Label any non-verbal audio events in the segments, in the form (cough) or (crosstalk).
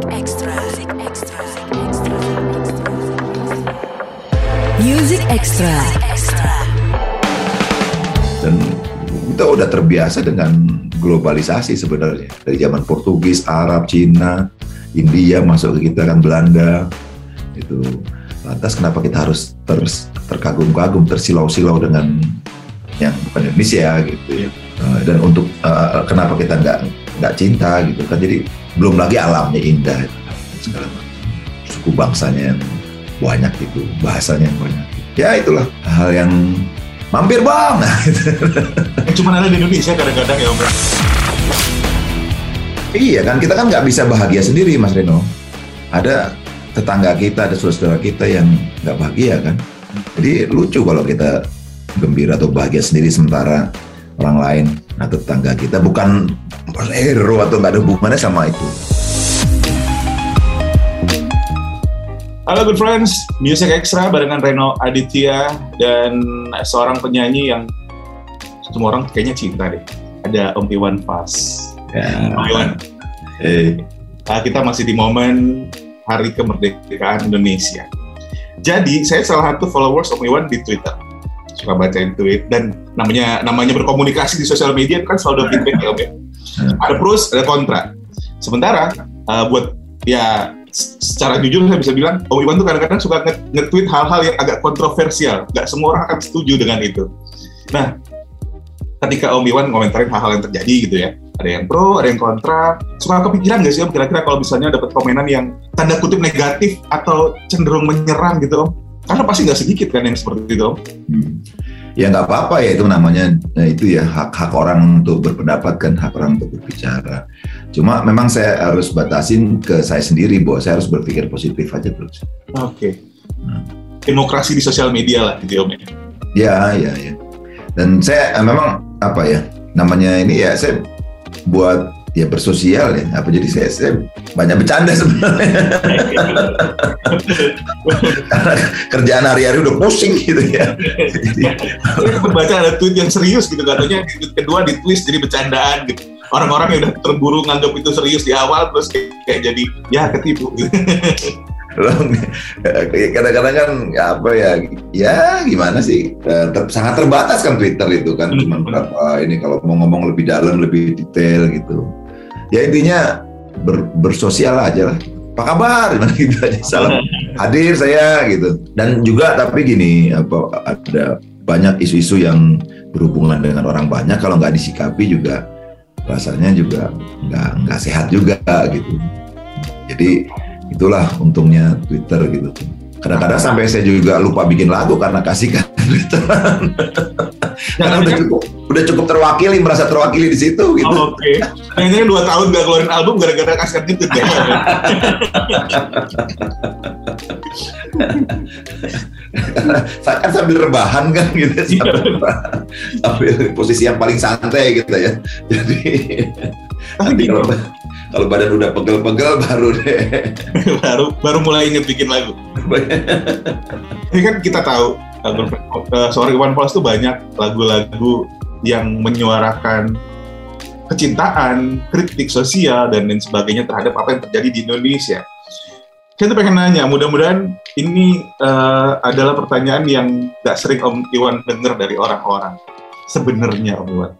Music Extra. Music Extra. Music Extra. dan kita udah terbiasa dengan globalisasi sebenarnya dari zaman Portugis, Arab, Cina, India masuk ke kita kan Belanda itu lantas kenapa kita harus ter- terkagum-kagum tersilau-silau dengan yang bukan Indonesia gitu ya Eh, dan untuk eh, kenapa kita nggak nggak cinta gitu kan jadi belum lagi alamnya indah segala macam. suku bangsanya yang banyak itu bahasanya yang banyak ya itulah hal yang mampir bang (laughs) cuma ada di Indonesia kadang-kadang ya Om. Iya kan kita kan nggak bisa bahagia sendiri Mas Reno. Ada tetangga kita, ada saudara kita yang nggak bahagia kan. Jadi lucu kalau kita gembira atau bahagia sendiri sementara orang lain atau tetangga kita bukan hero atau nggak ada hubungannya sama itu. Halo good friends, Music Extra barengan Reno Aditya dan seorang penyanyi yang semua orang kayaknya cinta deh. Ada Om Iwan Fals. Ya. Om Iwan, Eh, ah, kita masih di momen Hari Kemerdekaan Indonesia. Jadi saya salah satu followers Om Iwan di Twitter. Suka bacain tweet dan namanya namanya berkomunikasi di sosial media kan selalu ada feedback ya Om ya. Ada pros, ada kontra. Sementara uh, buat ya secara jujur saya bisa bilang Om Iwan tuh kadang-kadang suka nge- nge-tweet hal-hal yang agak kontroversial. Nggak semua orang akan setuju dengan itu. Nah, ketika Om Iwan ngomentarin hal-hal yang terjadi gitu ya, ada yang pro, ada yang kontra. Suka kepikiran nggak sih Om kira-kira kalau misalnya dapat komenan yang tanda kutip negatif atau cenderung menyerang gitu Om? Karena pasti nggak sedikit kan yang seperti itu hmm. Ya nggak apa-apa ya itu namanya nah, itu ya hak hak orang untuk berpendapat kan hak orang untuk berbicara. Cuma memang saya harus batasin ke saya sendiri bahwa saya harus berpikir positif aja terus. Oke. Hmm. Demokrasi di sosial media lah gitu ya Om ya. Ya, ya, ya. Dan saya eh, memang apa ya namanya ini ya saya buat ya bersosial ya. Apa jadi saya, saya banyak bercanda sebenarnya. Karena kerjaan hari-hari udah pusing gitu ya. Jadi, baca ada tweet yang serius gitu katanya kedua di twist jadi bercandaan gitu. Orang-orang yang udah terburu nganggap itu serius di awal terus kayak, jadi ya ketipu gitu. Kadang-kadang kan ya apa ya ya gimana sih Eh, ter- sangat terbatas kan Twitter itu kan cuma Hmm. berapa ini kalau mau ngomong lebih dalam lebih detail gitu ya intinya ber- bersosial aja lah. Apa kabar? (laughs) Gitu aja. Salam hadir saya gitu. Dan juga tapi gini apa ada banyak isu-isu yang berhubungan dengan orang banyak. Kalau nggak disikapi juga rasanya juga nggak nggak sehat juga gitu. Jadi itulah untungnya Twitter gitu kadang-kadang sampai saya juga lupa bikin lagu karena kasihkan Twitter karena udah cukup udah cukup terwakili merasa terwakili di situ gitu Oh, Oke. Kayaknya dua tahun gak keluarin album gara-gara kasih gitu deh. saya kan sambil rebahan kan gitu Iya. sambil, sambil posisi yang paling santai gitu ya jadi nanti kalau kalau badan udah pegel-pegel (laughs) baru deh baru baru mulai inget bikin lagu. (laughs) Ini kan kita tahu uh, Sorry One Pulse tuh banyak lagu-lagu yang menyuarakan kecintaan, kritik sosial dan lain sebagainya terhadap apa yang terjadi di Indonesia. Saya tuh pengen nanya, mudah-mudahan ini uh, adalah pertanyaan yang gak sering Om Iwan dengar dari orang-orang. Sebenarnya Om Iwan,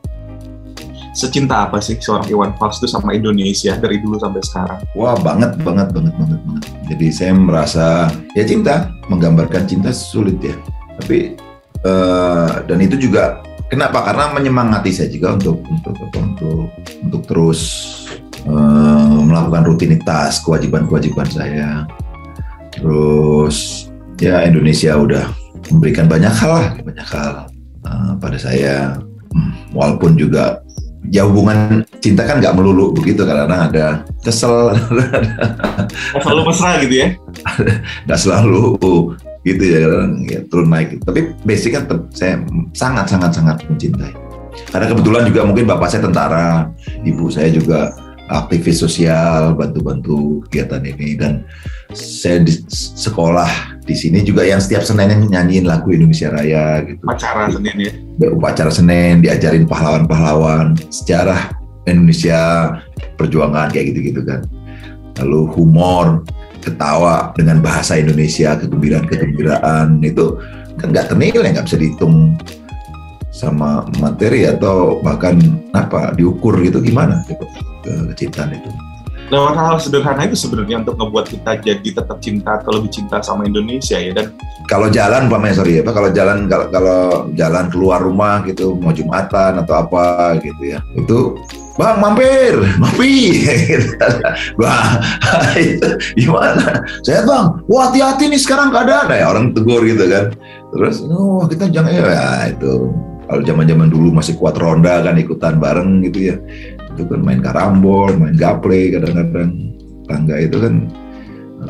secinta apa sih seorang Iwan Fals itu sama Indonesia dari dulu sampai sekarang? wah banget banget banget banget banget. Jadi saya merasa ya cinta menggambarkan cinta sulit ya. Tapi eh, dan itu juga kenapa? Karena menyemangati saya juga untuk untuk untuk untuk, terus eh, melakukan rutinitas kewajiban-kewajiban saya. Terus ya Indonesia udah memberikan banyak hal banyak hal eh, pada saya. Hmm, walaupun juga ya hubungan cinta kan nggak melulu begitu karena ada kesel. (laughs) Selalu mesra gitu ya? (laughs) nggak selalu gitu ya, ya turun naik. Tapi basic kan tetap saya sangat sangat sangat mencintai. Karena kebetulan juga mungkin bapak saya tentara ibu saya juga aktivis sosial bantu-bantu kegiatan ini. Dan saya di sekolah di sini juga yang setiap Senin nyanyiin lagu Indonesia Raya gitu. Pacaran Senin ya? upacara Senin diajarin pahlawan-pahlawan sejarah Indonesia perjuangan kayak gitu-gitu kan. Lalu humor, ketawa dengan bahasa Indonesia, kegembiraan-kegembiraan itu kan nggak ternilai, nggak bisa dihitung sama materi atau bahkan apa diukur gitu gimana gitu, kecintaan itu lewat hal-hal sederhana itu sebenarnya untuk ngebuat kita jadi tetap cinta atau lebih cinta sama Indonesia ya dan kalau jalan Pak sorry ya Pak kalau jalan kalau, kalau jalan keluar rumah gitu mau jumatan atau apa gitu ya itu Bang mampir, mampir. (laughs) Wah, (laughs) gimana? Saya bang, wah hati-hati nih sekarang keadaan. Nah, ya, orang tegur gitu kan. Terus, oh kita jangan ya itu. Kalau zaman-zaman dulu masih kuat ronda kan ikutan bareng gitu ya itu kan main karambol, main gaple kadang-kadang tangga itu kan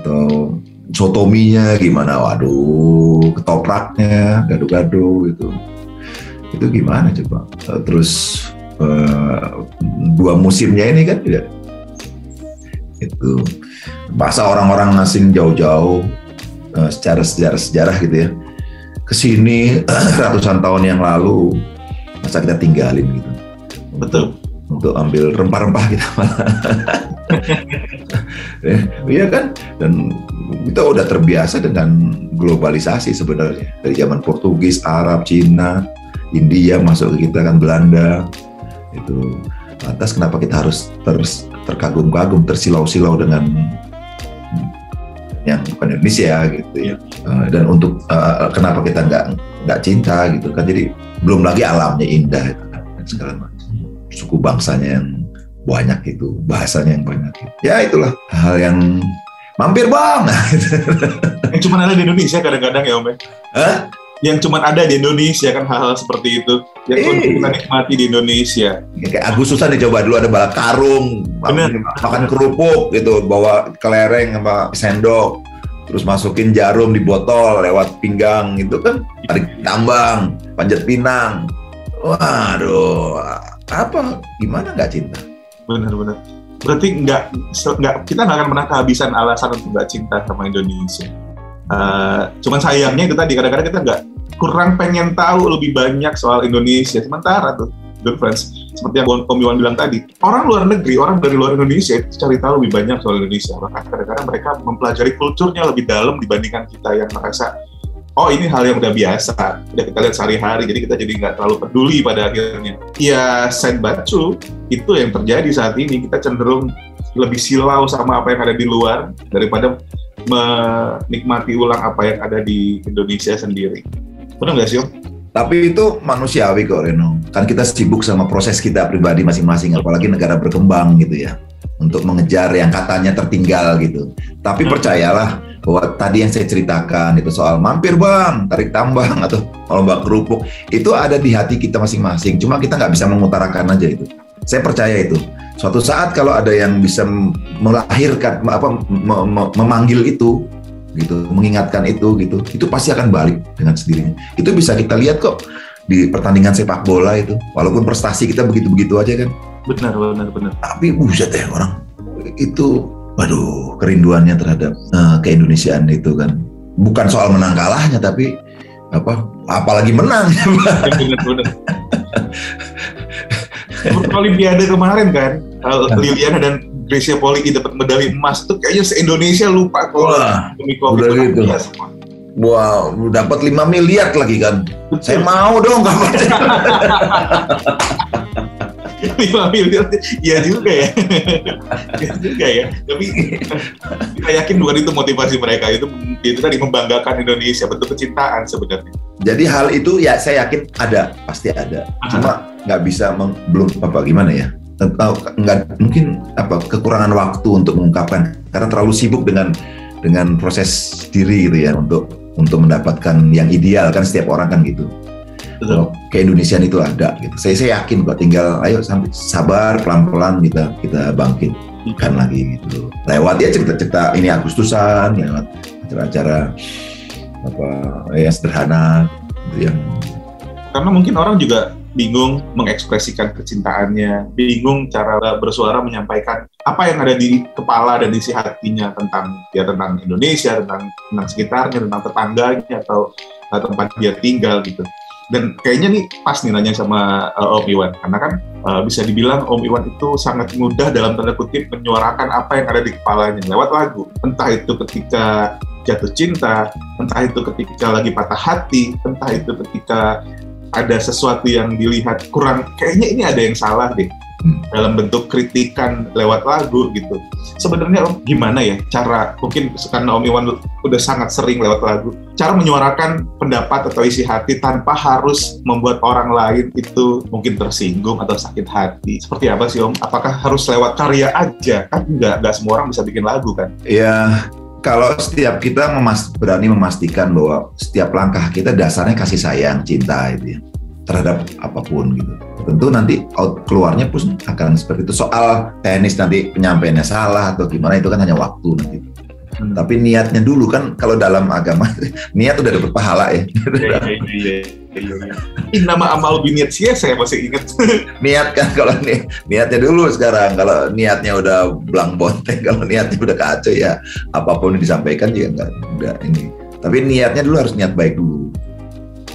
atau sotominya gimana waduh ketopraknya gado-gado itu itu gimana coba? Terus uh, dua musimnya ini kan tidak? Itu masa orang-orang asing jauh-jauh uh, secara sejarah-sejarah gitu ya ke sini (clears throat) ratusan tahun yang lalu masa kita tinggalin gitu. Betul untuk ambil rempah-rempah kita (laughs) Iya kan? Dan kita udah terbiasa dengan globalisasi sebenarnya. Dari zaman Portugis, Arab, Cina, India masuk ke kita kan Belanda. Itu lantas kenapa kita harus ter, terkagum-kagum, tersilau-silau dengan yang bukan Indonesia gitu ya. Uh, dan untuk uh, kenapa kita nggak nggak cinta gitu kan? Jadi belum lagi alamnya indah itu kan segala macam suku bangsanya yang banyak itu, bahasanya yang banyak. Itu. Ya itulah hal yang mampir bang. (laughs) yang cuma ada di Indonesia kadang-kadang ya Om. Ya? Hah? Yang cuma ada di Indonesia kan hal-hal seperti itu yang eh. kita nikmati di Indonesia. Ya, kayak Agustusan nih coba dulu ada balak karung, Bener. makan kerupuk gitu, bawa kelereng sama sendok, terus masukin jarum di botol lewat pinggang itu kan tarik tambang, panjat pinang. Waduh, apa? Gimana nggak cinta? Benar-benar berarti nggak nggak kita nggak akan pernah kehabisan alasan untuk nggak cinta sama Indonesia. Uh, cuman sayangnya itu tadi kadang-kadang kita nggak kurang pengen tahu lebih banyak soal Indonesia. Sementara tuh good friends seperti yang Om Iwan bilang tadi orang luar negeri orang dari luar Indonesia itu cari tahu lebih banyak soal Indonesia. Bahkan kadang-kadang mereka mempelajari kulturnya lebih dalam dibandingkan kita yang merasa oh ini hal yang udah biasa, udah kita lihat sehari-hari, jadi kita jadi nggak terlalu peduli pada akhirnya. Ya, true, itu yang terjadi saat ini. Kita cenderung lebih silau sama apa yang ada di luar daripada menikmati ulang apa yang ada di Indonesia sendiri. Benar nggak sih, Om? Tapi itu manusiawi kok, Reno. Kan kita sibuk sama proses kita pribadi masing-masing, apalagi negara berkembang gitu ya, untuk mengejar yang katanya tertinggal gitu. Tapi hmm. percayalah, bahwa tadi yang saya ceritakan itu soal mampir bang, tarik tambang (laughs) atau lomba kerupuk itu ada di hati kita masing-masing. Cuma kita nggak bisa mengutarakan aja itu. Saya percaya itu. Suatu saat kalau ada yang bisa melahirkan apa memanggil itu gitu, mengingatkan itu gitu, itu pasti akan balik dengan sendirinya. Itu bisa kita lihat kok di pertandingan sepak bola itu. Walaupun prestasi kita begitu-begitu aja kan. Benar, benar, benar. Tapi buset ya orang itu waduh kerinduannya terhadap uh, keindonesiaan itu kan bukan soal menang kalahnya tapi apa apalagi menang (laughs) (laughs) Olimpiade kemarin kan Liliana dan Gracia Poli dapat medali emas itu kayaknya se Indonesia lupa kalau demi COVID udah gitu. Wow, dapat 5 miliar lagi kan. Betul. Saya mau dong kapan. (laughs) lima miliar ya juga ya. Ya juga ya. Tapi kita yakin bukan itu motivasi mereka. Itu itu tadi membanggakan Indonesia. Bentuk kecintaan sebenarnya. Jadi hal itu ya saya yakin ada. Pasti ada. Cuma nggak bisa meng, belum apa gimana ya? Atau nggak mungkin apa kekurangan waktu untuk mengungkapkan. Karena terlalu sibuk dengan dengan proses diri gitu ya untuk untuk mendapatkan yang ideal. Kan setiap orang kan gitu Betul. ke Indonesia itu ada gitu. Saya saya yakin kok tinggal ayo sampai sabar pelan-pelan kita kita bangkitkan lagi gitu. Lewat ya cerita-cerita ini Agustusan, lewat acara-acara apa ya sederhana gitu yang karena mungkin orang juga bingung mengekspresikan kecintaannya, bingung cara bersuara menyampaikan apa yang ada di kepala dan isi hatinya tentang ya tentang Indonesia, tentang tentang sekitarnya, tentang tetangganya atau tempat dia tinggal gitu Dan kayaknya nih pas nih nanya sama uh, Om Iwan, karena kan uh, bisa dibilang Om Iwan itu sangat mudah dalam tanda kutip menyuarakan apa yang ada di kepalanya. Lewat lagu. Entah itu ketika jatuh cinta, entah itu ketika lagi patah hati, entah itu ketika ada sesuatu yang dilihat kurang, kayaknya ini ada yang salah deh Hmm. dalam bentuk kritikan lewat lagu gitu. Sebenarnya Om gimana ya cara mungkin karena Om Iwan udah sangat sering lewat lagu, cara menyuarakan pendapat atau isi hati tanpa harus membuat orang lain itu mungkin tersinggung atau sakit hati. Seperti apa sih Om? Apakah harus lewat karya aja? Kan enggak, enggak semua orang bisa bikin lagu kan. Ya, kalau setiap kita memas berani memastikan bahwa setiap langkah kita dasarnya kasih sayang, cinta itu ya terhadap apa pun gitu. Tentu nanti out keluarnya pun akan seperti itu. Soal teknis nanti penyampaiannya salah atau gimana itu kan hanya waktu nanti. Hmm. Tapi niatnya dulu kan kalau dalam agama (laughs) niat udah dapat pahala ya. Iya, iya, iya. Ini nama amal biniat sih saya masih ingat. (laughs) niat kan kalau ni niatnya dulu sekarang kalau niatnya udah belang bonteng (laughs) kalau niatnya udah kacau ya apa pun yang disampaikan juga enggak enggak ini. Tapi niatnya dulu harus niat baik dulu.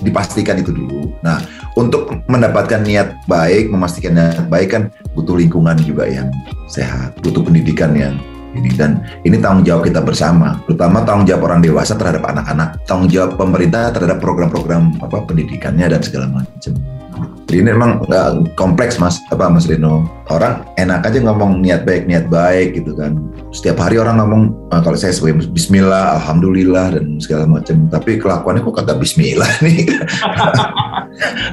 Dipastikan itu dulu. Nah, untuk mendapatkan niat baik, memastikan niat baik kan butuh lingkungan juga yang sehat, butuh pendidikan yang ini dan ini tanggung jawab kita bersama, terutama tanggung jawab orang dewasa terhadap anak-anak, tanggung jawab pemerintah terhadap program-program apa pendidikannya dan segala macam. Jadi ini memang nggak kompleks mas, apa mas Rino? Orang enak aja ngomong niat baik, niat baik gitu kan. Setiap hari orang ngomong "Ah, kalau saya sebagai Bismillah, Alhamdulillah dan segala macam. Tapi kelakuannya kok kagak Bismillah nih. (laughs)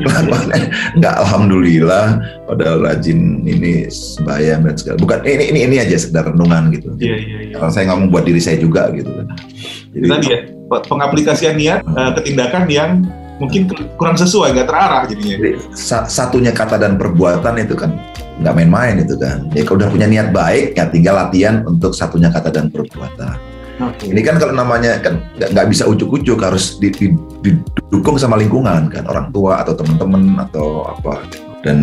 kelakuannya (laughs) nggak Alhamdulillah, padahal rajin ini sembahyang dan segala. Bukan ini ini ini aja sekedar renungan gitu. Iya, iya, iya. Saya ngomong buat diri saya juga gitu kan. Jadi tadi ya, pe- pengaplikasian niat eh, ke tindakan yang mungkin kurang sesuai, nggak terarah jadinya. Jadi sa- satunya kata dan perbuatan itu kan nggak main-main itu kan. Ya kalau udah punya niat baik, ya tinggal latihan untuk satunya kata dan perbuatan. Ini kan kalau namanya kan nggak bisa ujuk-ujuk harus di- di- didukung sama lingkungan kan orang tua atau teman-teman atau apa. Dan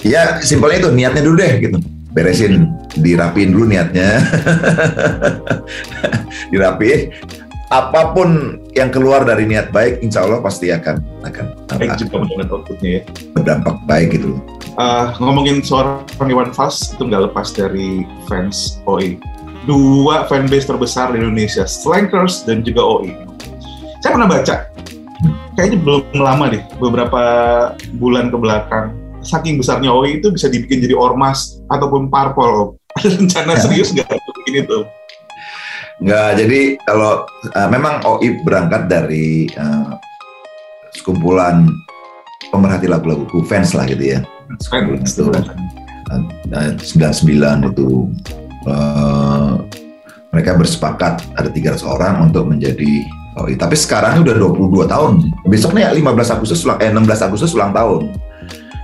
ya simpelnya itu niatnya dulu deh gitu. Beresin, dirapiin dulu niatnya. (laughs) dirapiin. Apa pun yang keluar dari niat baik, insya Allah pasti akan akan, Baik juga mendapat outputnya ya. berdampak baik gitu. Eh, ngomongin seorang Iwan Fals itu nggak lepas dari fans OI. Dua fanbase terbesar di Indonesia, Slankers dan juga OI. Saya pernah baca, kayaknya belum lama deh, beberapa bulan ke belakang, saking besarnya OI itu bisa dibikin jadi ormas ataupun parpol. Ada rencana Ya. serius nggak untuk ini tuh? Nggak, jadi kalau uh, memang OI berangkat dari uh, sekumpulan pemerhati lagu-laguku fans lah gitu ya. Fans Itu. Nah, 99 itu uh, mereka bersepakat ada 300 orang untuk menjadi OI. Tapi sekarang udah 22 tahun. Besoknya 15 Agustus ulang, eh 16 Agustus ulang tahun.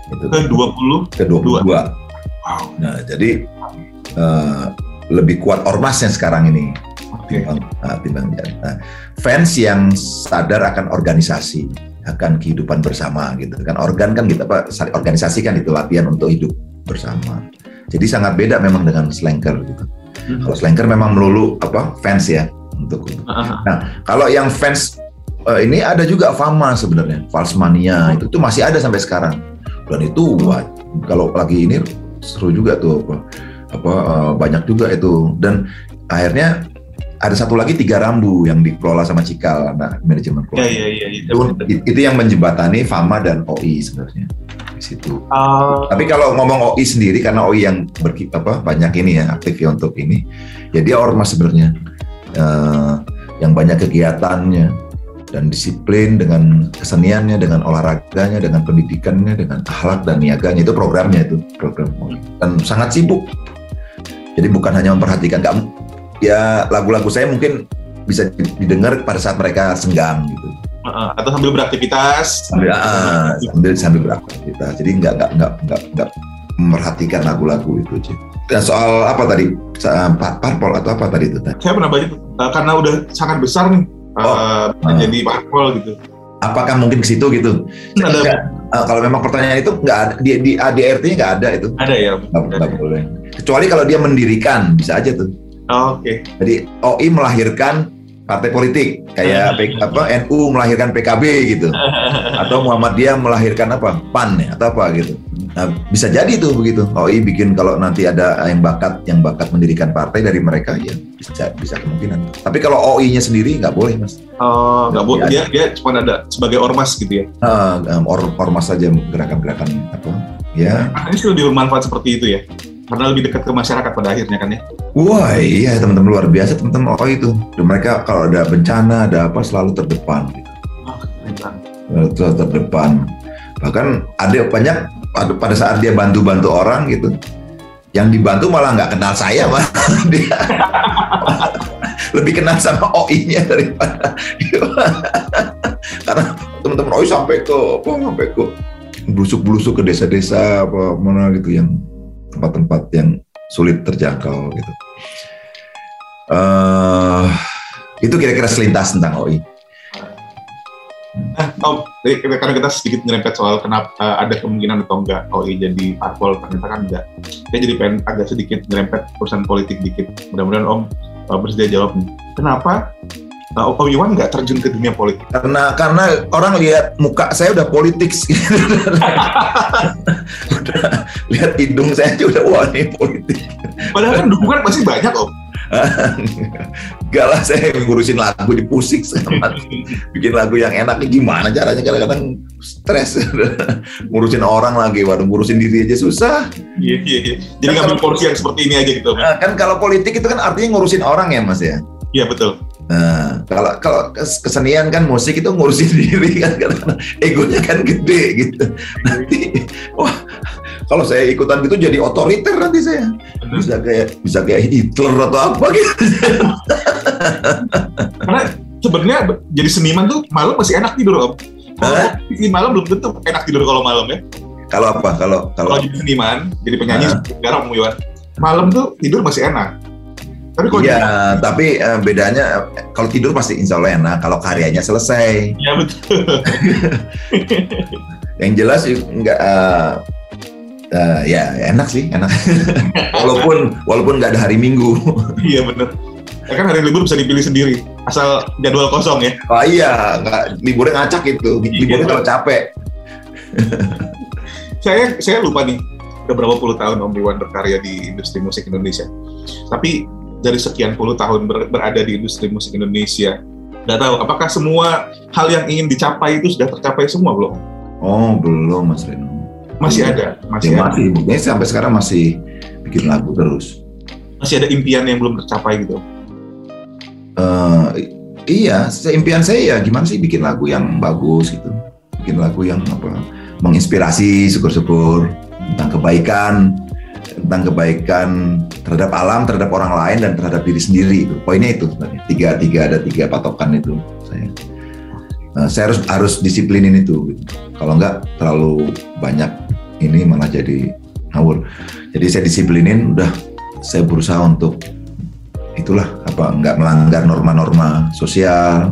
Itu Ke 20 ke 22. Wow. Nah, jadi uh, lebih kuat ormasnya sekarang ini Oke. timbang, nah, timbang nah, fans yang sadar akan organisasi akan kehidupan bersama gitu kan organ kan gitu apa organisasi kan itu latihan untuk hidup bersama jadi sangat beda memang dengan slanker gitu Hmm. kalau slanker memang melulu apa fans ya untuk untuk- Ah, nah kalau yang fans eh, ini ada juga fama sebenarnya false mania itu tuh masih ada sampai sekarang dan itu wah, kalau lagi ini seru juga tuh apa apa eh, banyak juga itu dan akhirnya ada satu lagi tiga rambu yang dikelola sama Cikal anak manajemen kelola. iya, iya. iya. Itu, itu yang menjembatani Fama dan OI sebenarnya di situ. Ah, Tapi kalau ngomong OI sendiri karena OI yang berki, apa banyak ini ya aktif ya untuk ini, ya dia ormas sebenarnya Eh, yang banyak kegiatannya dan disiplin dengan keseniannya, dengan olahraganya, dengan pendidikannya, dengan akhlak dan niaganya itu programnya itu program OI. dan sangat sibuk. Jadi bukan hanya memperhatikan nggak ya lagu-lagu saya mungkin bisa didengar pada saat mereka senggang gitu ah, atau sambil beraktivitas. sambil ah, sambil sambil beraktivitas jadi nggak nggak nggak nggak nggak memperhatikan lagu-lagu itu aja dan soal apa tadi par- parpol atau apa tadi itu tadi Saya pernah baca uh, karena udah sangat besar nih uh, Ah. jadi parpol gitu. apakah mungkin ke situ gitu Ada Nggak, ah, kalau memang pertanyaan itu nggak ada di di ADRT-nya nggak ada itu ada ya. nggak nggak boleh kecuali kalau dia mendirikan bisa aja tuh Oh, Oke. jadi OI melahirkan partai politik kayak (laughs) P- apa NU melahirkan PKB gitu (laughs) atau Muhammadiyah melahirkan apa PAN ya atau apa gitu nah, bisa jadi tuh begitu OI bikin kalau nanti ada yang bakat yang bakat mendirikan partai dari mereka ya bisa bisa kemungkinan tapi kalau OI-nya sendiri nggak boleh mas Oh, nggak boleh. Iya. Dia dia cuma ada sebagai ormas gitu ya. Um, or, ormas saja gerakan-gerakan apa ya Ini lebih bermanfaat seperti itu ya. Karena lebih dekat ke masyarakat pada akhirnya kan ya. Wah iya teman-teman luar biasa teman-teman OI itu. Mereka kalau ada bencana ada apa selalu terdepan. Gitu. Ter- terdepan. Bahkan ada banyak pada- saat dia bantu-bantu orang gitu yang dibantu malah nggak kenal saya malah (laughs) dia lebih kenal sama OI-nya daripada (laughs) karena teman-teman OI sampai ke apa sampai ke blusuk-blusuk ke desa-desa apa mana gitu yang tempat-tempat yang sulit terjangkau gitu Eh, itu kira-kira selintas tentang OI Nah, Om, jadi karena kita sedikit nyerempet soal kenapa eh, ada kemungkinan atau enggak OI jadi parpol, ternyata kan enggak. Saya jadi pengen agak sedikit nyerempet urusan politik dikit. Mudah-mudahan Om eh, bersedia jawab nih. Kenapa eh, Om Iwan nggak terjun ke dunia politik? karena karena orang lihat muka saya udah politik (laughs) (laughs) (laughs) udah lihat hidung saya aja udah wah ini politik Padahal kan dukungan masih banyak Om. (laughs) Gak lah saya ngurusin lagu di pusing sama bikin lagu yang enak gimana caranya kadang-kadang stres (laughs) ngurusin orang lagi waduh ngurusin diri aja susah Iya, iya, iya. Jadi Kan ngambil porsi yang seperti ini aja gitu. Om. Nah, kan kalau politik itu kan artinya ngurusin orang ya mas ya Iya betul. Nah, kalau kalau kes- kesenian kan musik itu ngurusin (laughs) diri kan kadang-kadang egonya kan gede gitu. Nanti wah kalau saya ikutan gitu jadi otoriter nanti saya. Bisa kayak bisa kayak Hitler atau apa gitu. Karena sebenarnya jadi seniman tuh malam masih enak tidur Om. Hah? di malam belum tentu enak tidur kalau malam ya. Kalau apa? Kalau Kalau kalau jadi seniman, jadi penyanyi sekarang Iwan, malam tuh tidur masih enak. Tapi kalau Iya, tapi eh, bedanya kalau tidur pasti insya Allah enak. Kalau karyanya selesai, Ya betul. (laughs) yang jelas nggak eh, eh, ya enak sih, enak. (laughs) walaupun walaupun nggak ada hari Minggu. Iya bener. Ya kan hari libur bisa dipilih sendiri, asal jadwal kosong ya. Oh iya, nggak liburnya ngacak itu. Liburnya Iya. kalau capek. (laughs) Saya saya lupa nih, udah berapa puluh tahun Om Iwan berkarya di industri musik Indonesia. Tapi dari sekian puluh tahun ber- berada di industri musik Indonesia, nggak tahu apakah semua hal yang ingin dicapai itu sudah tercapai semua belum? Oh belum Mas Reno. Masih Iya. ada, masih Ya, ada, masih, buktinya sampai sekarang masih bikin lagu terus. masih ada impian yang belum tercapai gitu. Eh, iya, impian saya ya gimana sih bikin lagu yang bagus gitu, bikin lagu yang apa, menginspirasi, syukur-syukur tentang kebaikan, tentang kebaikan terhadap alam, terhadap orang lain dan terhadap diri sendiri. Poinnya itu sebenarnya. Tiga, tiga ada tiga patokan itu saya. Eh, saya harus harus disiplinin itu. gitu. Kalau enggak terlalu banyak ini malah jadi ngawur. Jadi saya disiplinin, udah saya berusaha untuk itulah apa nggak melanggar norma-norma sosial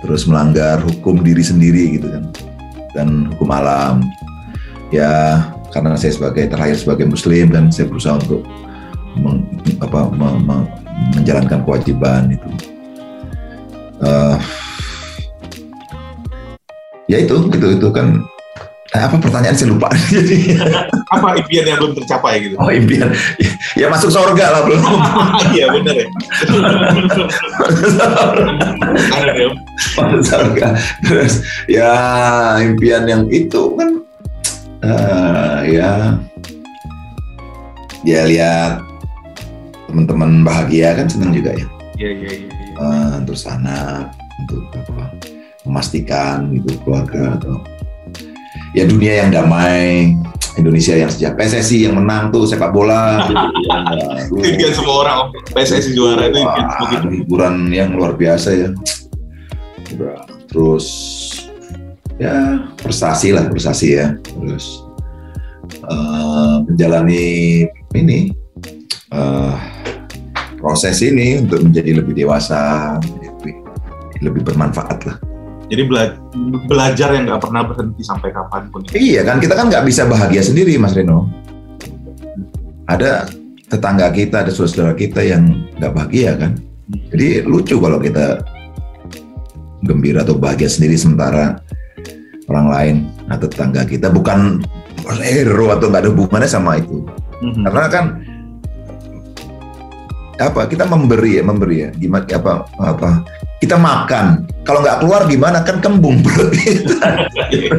terus melanggar hukum diri sendiri gitu kan dan hukum alam. Ya karena saya sebagai terlahir sebagai muslim dan saya berusaha untuk meng- apa, me- me- menjalankan kewajiban itu. Eh, ya itu itu itu kan apa pertanyaan saya lupa (laughs) jadi Apa impian yang belum tercapai gitu? oh impian ya masuk surga lah belum (laughs) Iya bener ya. Masuk surga. Terus ya impian yang itu kan eh, ya ya lihat teman-teman bahagia kan senang juga ya. Iya iya iya. iya. Eh, terus anak untuk apa memastikan gitu keluarga atau ya dunia yang damai Indonesia yang sejak PSSI yang menang tuh sepak bola. (laughs) Itu impian semua orang PSSI juara itu hiburan yang luar biasa ya. Terus ya prestasi lah prestasi ya. Terus eh, menjalani ini eh, proses ini untuk menjadi lebih dewasa, lebih, lebih bermanfaat lah. Jadi bela- belajar yang nggak pernah berhenti sampai kapan pun. Iya kan kita kan nggak bisa bahagia sendiri Mas Reno. Ada tetangga kita, ada saudara kita yang nggak bahagia kan. Jadi lucu kalau kita gembira atau bahagia sendiri sementara orang lain atau tetangga kita bukan hero atau nggak ada hubungannya sama itu. Mhm. Karena kan apa kita memberi ya memberi ya gimana apa apa kita makan. Kalau nggak keluar gimana? Kan kembung (laughs) perut kita.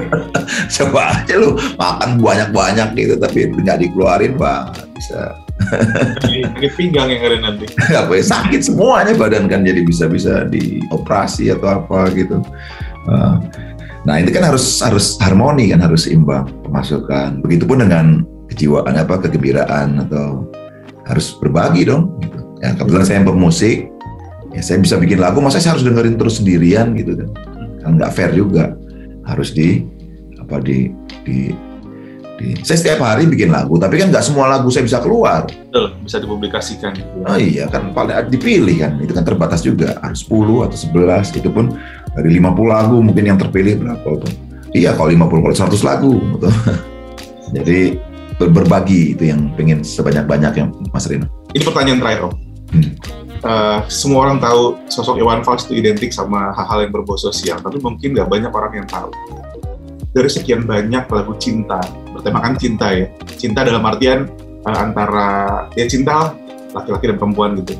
(laughs) Coba aja lu makan banyak banyak gitu tapi nggak dikeluarin pak. Bisa. (laughs) Sakit pinggang yang ada nanti. apa ya sakit semuanya badan kan jadi bisa bisa dioperasi atau apa gitu. Uh, nah itu kan harus harus harmoni kan harus imbang pemasukan. Begitupun dengan kejiwaan apa kegembiraan atau harus berbagi dong gitu. ya kebetulan saya yang pemusik ya saya bisa bikin lagu masa saya harus dengerin terus sendirian gitu kan kan nggak fair juga harus di apa di di di saya setiap hari bikin lagu tapi kan nggak semua lagu saya bisa keluar Betul, bisa dipublikasikan. gitu. Oh iya kan paling dipilih kan itu kan terbatas juga harus 10 atau 11 itu pun dari 50 lagu mungkin yang terpilih berapa tuh. Iya kalau 50 kalau 100 lagu betul. (laughs) Jadi ber- berbagi itu yang pengen sebanyak-banyak yang Mas Rino. Ini pertanyaan terakhir, Om. Eh, semua orang tahu sosok Iwan Fals itu identik sama hal-hal yang berbau sosial, tapi mungkin nggak banyak orang yang tahu. Dari sekian banyak lagu cinta, bertemakan cinta ya, cinta dalam artian eh, antara ya cinta laki-laki dan perempuan gitu.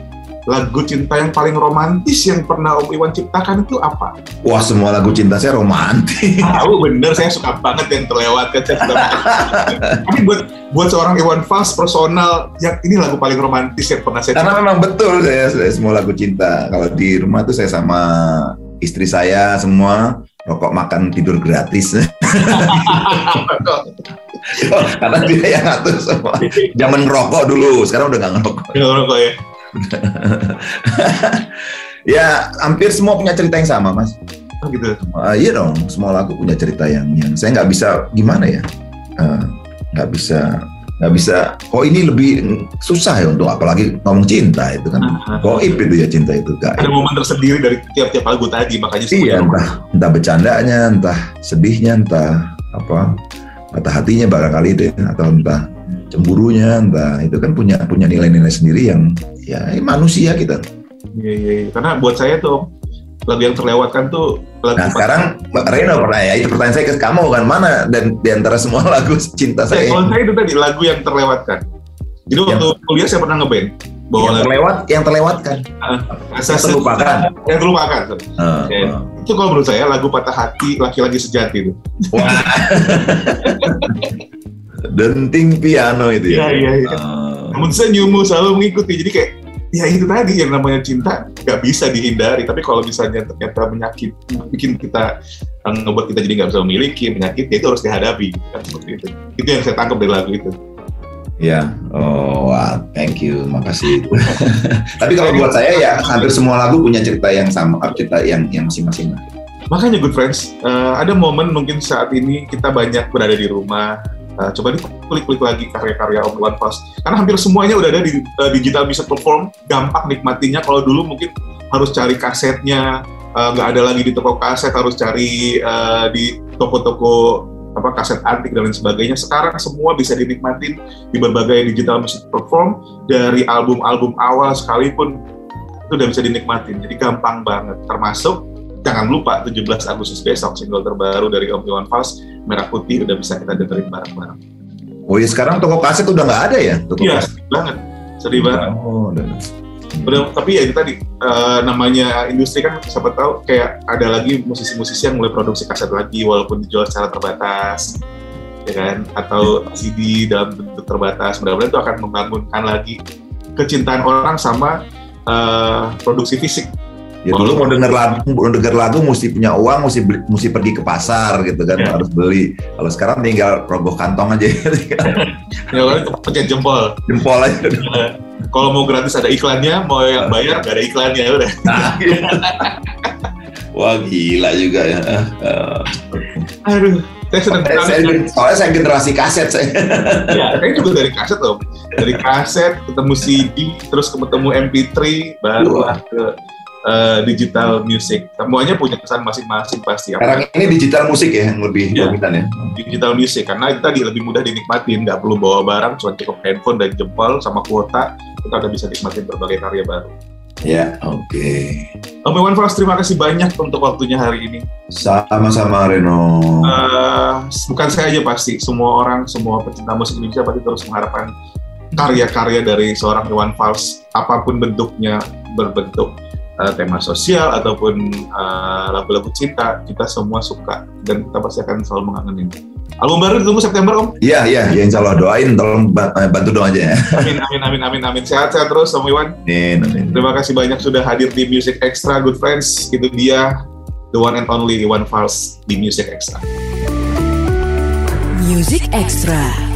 Lagu cinta yang paling romantis yang pernah Om Iwan ciptakan itu apa? Wah semua lagu cinta saya romantis. Tahu bener, saya suka banget yang terlewatkan. Saya suka. Tapi buat buat seorang Iwan Fals personal, yang ini lagu paling romantis yang pernah saya Karena memang betul saya, saya semua lagu cinta. Kalau di rumah tuh saya sama istri saya semua rokok makan tidur gratis. (laughs) Karena dia yang ngatur semua. Zaman ngerokok dulu, sekarang udah nggak ngerokok. Rokok ya. (laughs) Ya hampir semua punya cerita yang sama mas. Oh, gitu. Ah, iya dong, semua lagu punya cerita yang yang saya nggak bisa gimana ya, Ah, nggak bisa nggak bisa. Oh ini lebih susah ya untuk apalagi ngomong cinta itu kan. Goib itu ya cinta itu gak. Ada momen tersendiri dari tiap-tiap lagu tadi, makanya Iya entah entah bercandanya, entah sedihnya, entah apa patah hatinya barangkali itu ya, atau entah cemburunya, entah itu kan punya punya nilai-nilai sendiri yang ya manusia kita. Iya, iya, iya. Karena buat saya tuh lagu yang terlewatkan tuh lagu Nah sekarang Mbak Reno pernah ya itu pertanyaan saya ke kamu kan mana dan di antara semua (laughs) lagu cinta saya, saya kalau saya itu tadi lagu yang terlewatkan. Jadi waktu kuliah saya pernah ngeband bawa yang lagu terlewat yang terlewatkan Asa yang terlupakan. yang terlupakan. sorry. Ah, Oke. ah. Itu kalau menurut saya lagu patah hati laki-laki sejati itu. Wah. (laughs) Denting piano itu ya. Iya, iya, iya. Ah. Namun saya nyumu selalu mengikuti. Jadi kayak ya itu tadi yang namanya cinta nggak bisa dihindari. Tapi kalau misalnya ternyata menyakit, bikin kita eh, ngebuat kita jadi nggak bisa memiliki penyakit, ya itu harus dihadapi. Kan seperti itu. Itu yang saya tangkap dari lagu itu. Ya, oh, wah, thank you, makasih. (laughs) Tapi kalau buat saya ya hampir semua lagu punya cerita yang sama, eh, cerita yang yang masing-masing. Makanya good friends, eh, ada momen mungkin saat ini kita banyak berada di rumah. Eh, coba dikulik-kulik lagi karya-karya Om Iwan Fals. Karena hampir semuanya udah ada di eh, digital bisa perform, gampang nikmatinya. Kalau dulu mungkin harus cari kasetnya, eh, nggak ada lagi di toko kaset, harus cari eh, di toko-toko apa kaset antik dan lain sebagainya. Sekarang semua bisa dinikmatin di berbagai digital music perform dari album-album awal sekalipun itu udah bisa dinikmatin. Jadi gampang banget. Termasuk jangan lupa 17 Agustus besok single terbaru dari Om Iwan Fals Merah Putih udah bisa kita dengerin bareng-bareng. Oh ya sekarang toko kaset udah nggak ada ya? Toko Iya, kaset. sedih banget. Sedih banget. Oh, udah. Udah, tapi ya itu tadi eh, namanya industri kan siapa tahu kayak ada lagi musisi-musisi yang mulai produksi kaset lagi walaupun dijual secara terbatas ya kan atau CD dalam bentuk terbatas mudah-mudahan itu akan membangunkan lagi kecintaan orang sama eh, produksi fisik Ya dulu mau denger lagu, mau denger lagu mesti punya uang, mesti beli, mesti pergi ke pasar gitu kan, Iya. harus beli. Kalau sekarang tinggal rogoh kantong aja, (laughs) ya kan pencet jempol jempol aja. Eh, kalau mau gratis ada iklannya mau yang bayar gak ada iklannya udah Nah, gitu. Wah gila juga ya. Eh, aduh saya seneng saya, saya, soalnya saya generasi kaset saya. ya saya juga dari kaset loh dari kaset ketemu CD terus ketemu MP3 baru ke eh, digital music semuanya punya kesan masing-masing pasti Sekarang ini digital musik ya yang lebih Iya. dominan ya. digital music karena itu tadi lebih mudah dinikmatin nggak perlu bawa barang cuma cukup handphone dan jempol sama kuota kita udah bisa nikmatin berbagai karya baru Ya, oke. Om Iwan Fals, terima kasih banyak untuk waktunya hari ini. Sama-sama Reno. Eh, bukan saya aja pasti, semua orang, semua pecinta musik Indonesia pasti terus mengharapkan karya-karya dari seorang Iwan Fals, apa pun bentuknya, berbentuk eh, tema sosial ataupun eh, lagu-lagu cinta, kita semua suka dan kita pasti akan selalu mengangenin. Album baru ditunggu September Om. Iya, iya, ya insya Allah doain, tolong eh, bantu dong aja ya. Amin, amin, amin, amin, amin. Sehat-sehat terus Om Iwan. Amin, amin. Terima kasih banyak sudah hadir di Music Extra, good friends. Itu dia the one and only Iwan Fals di Music Extra. Music Extra.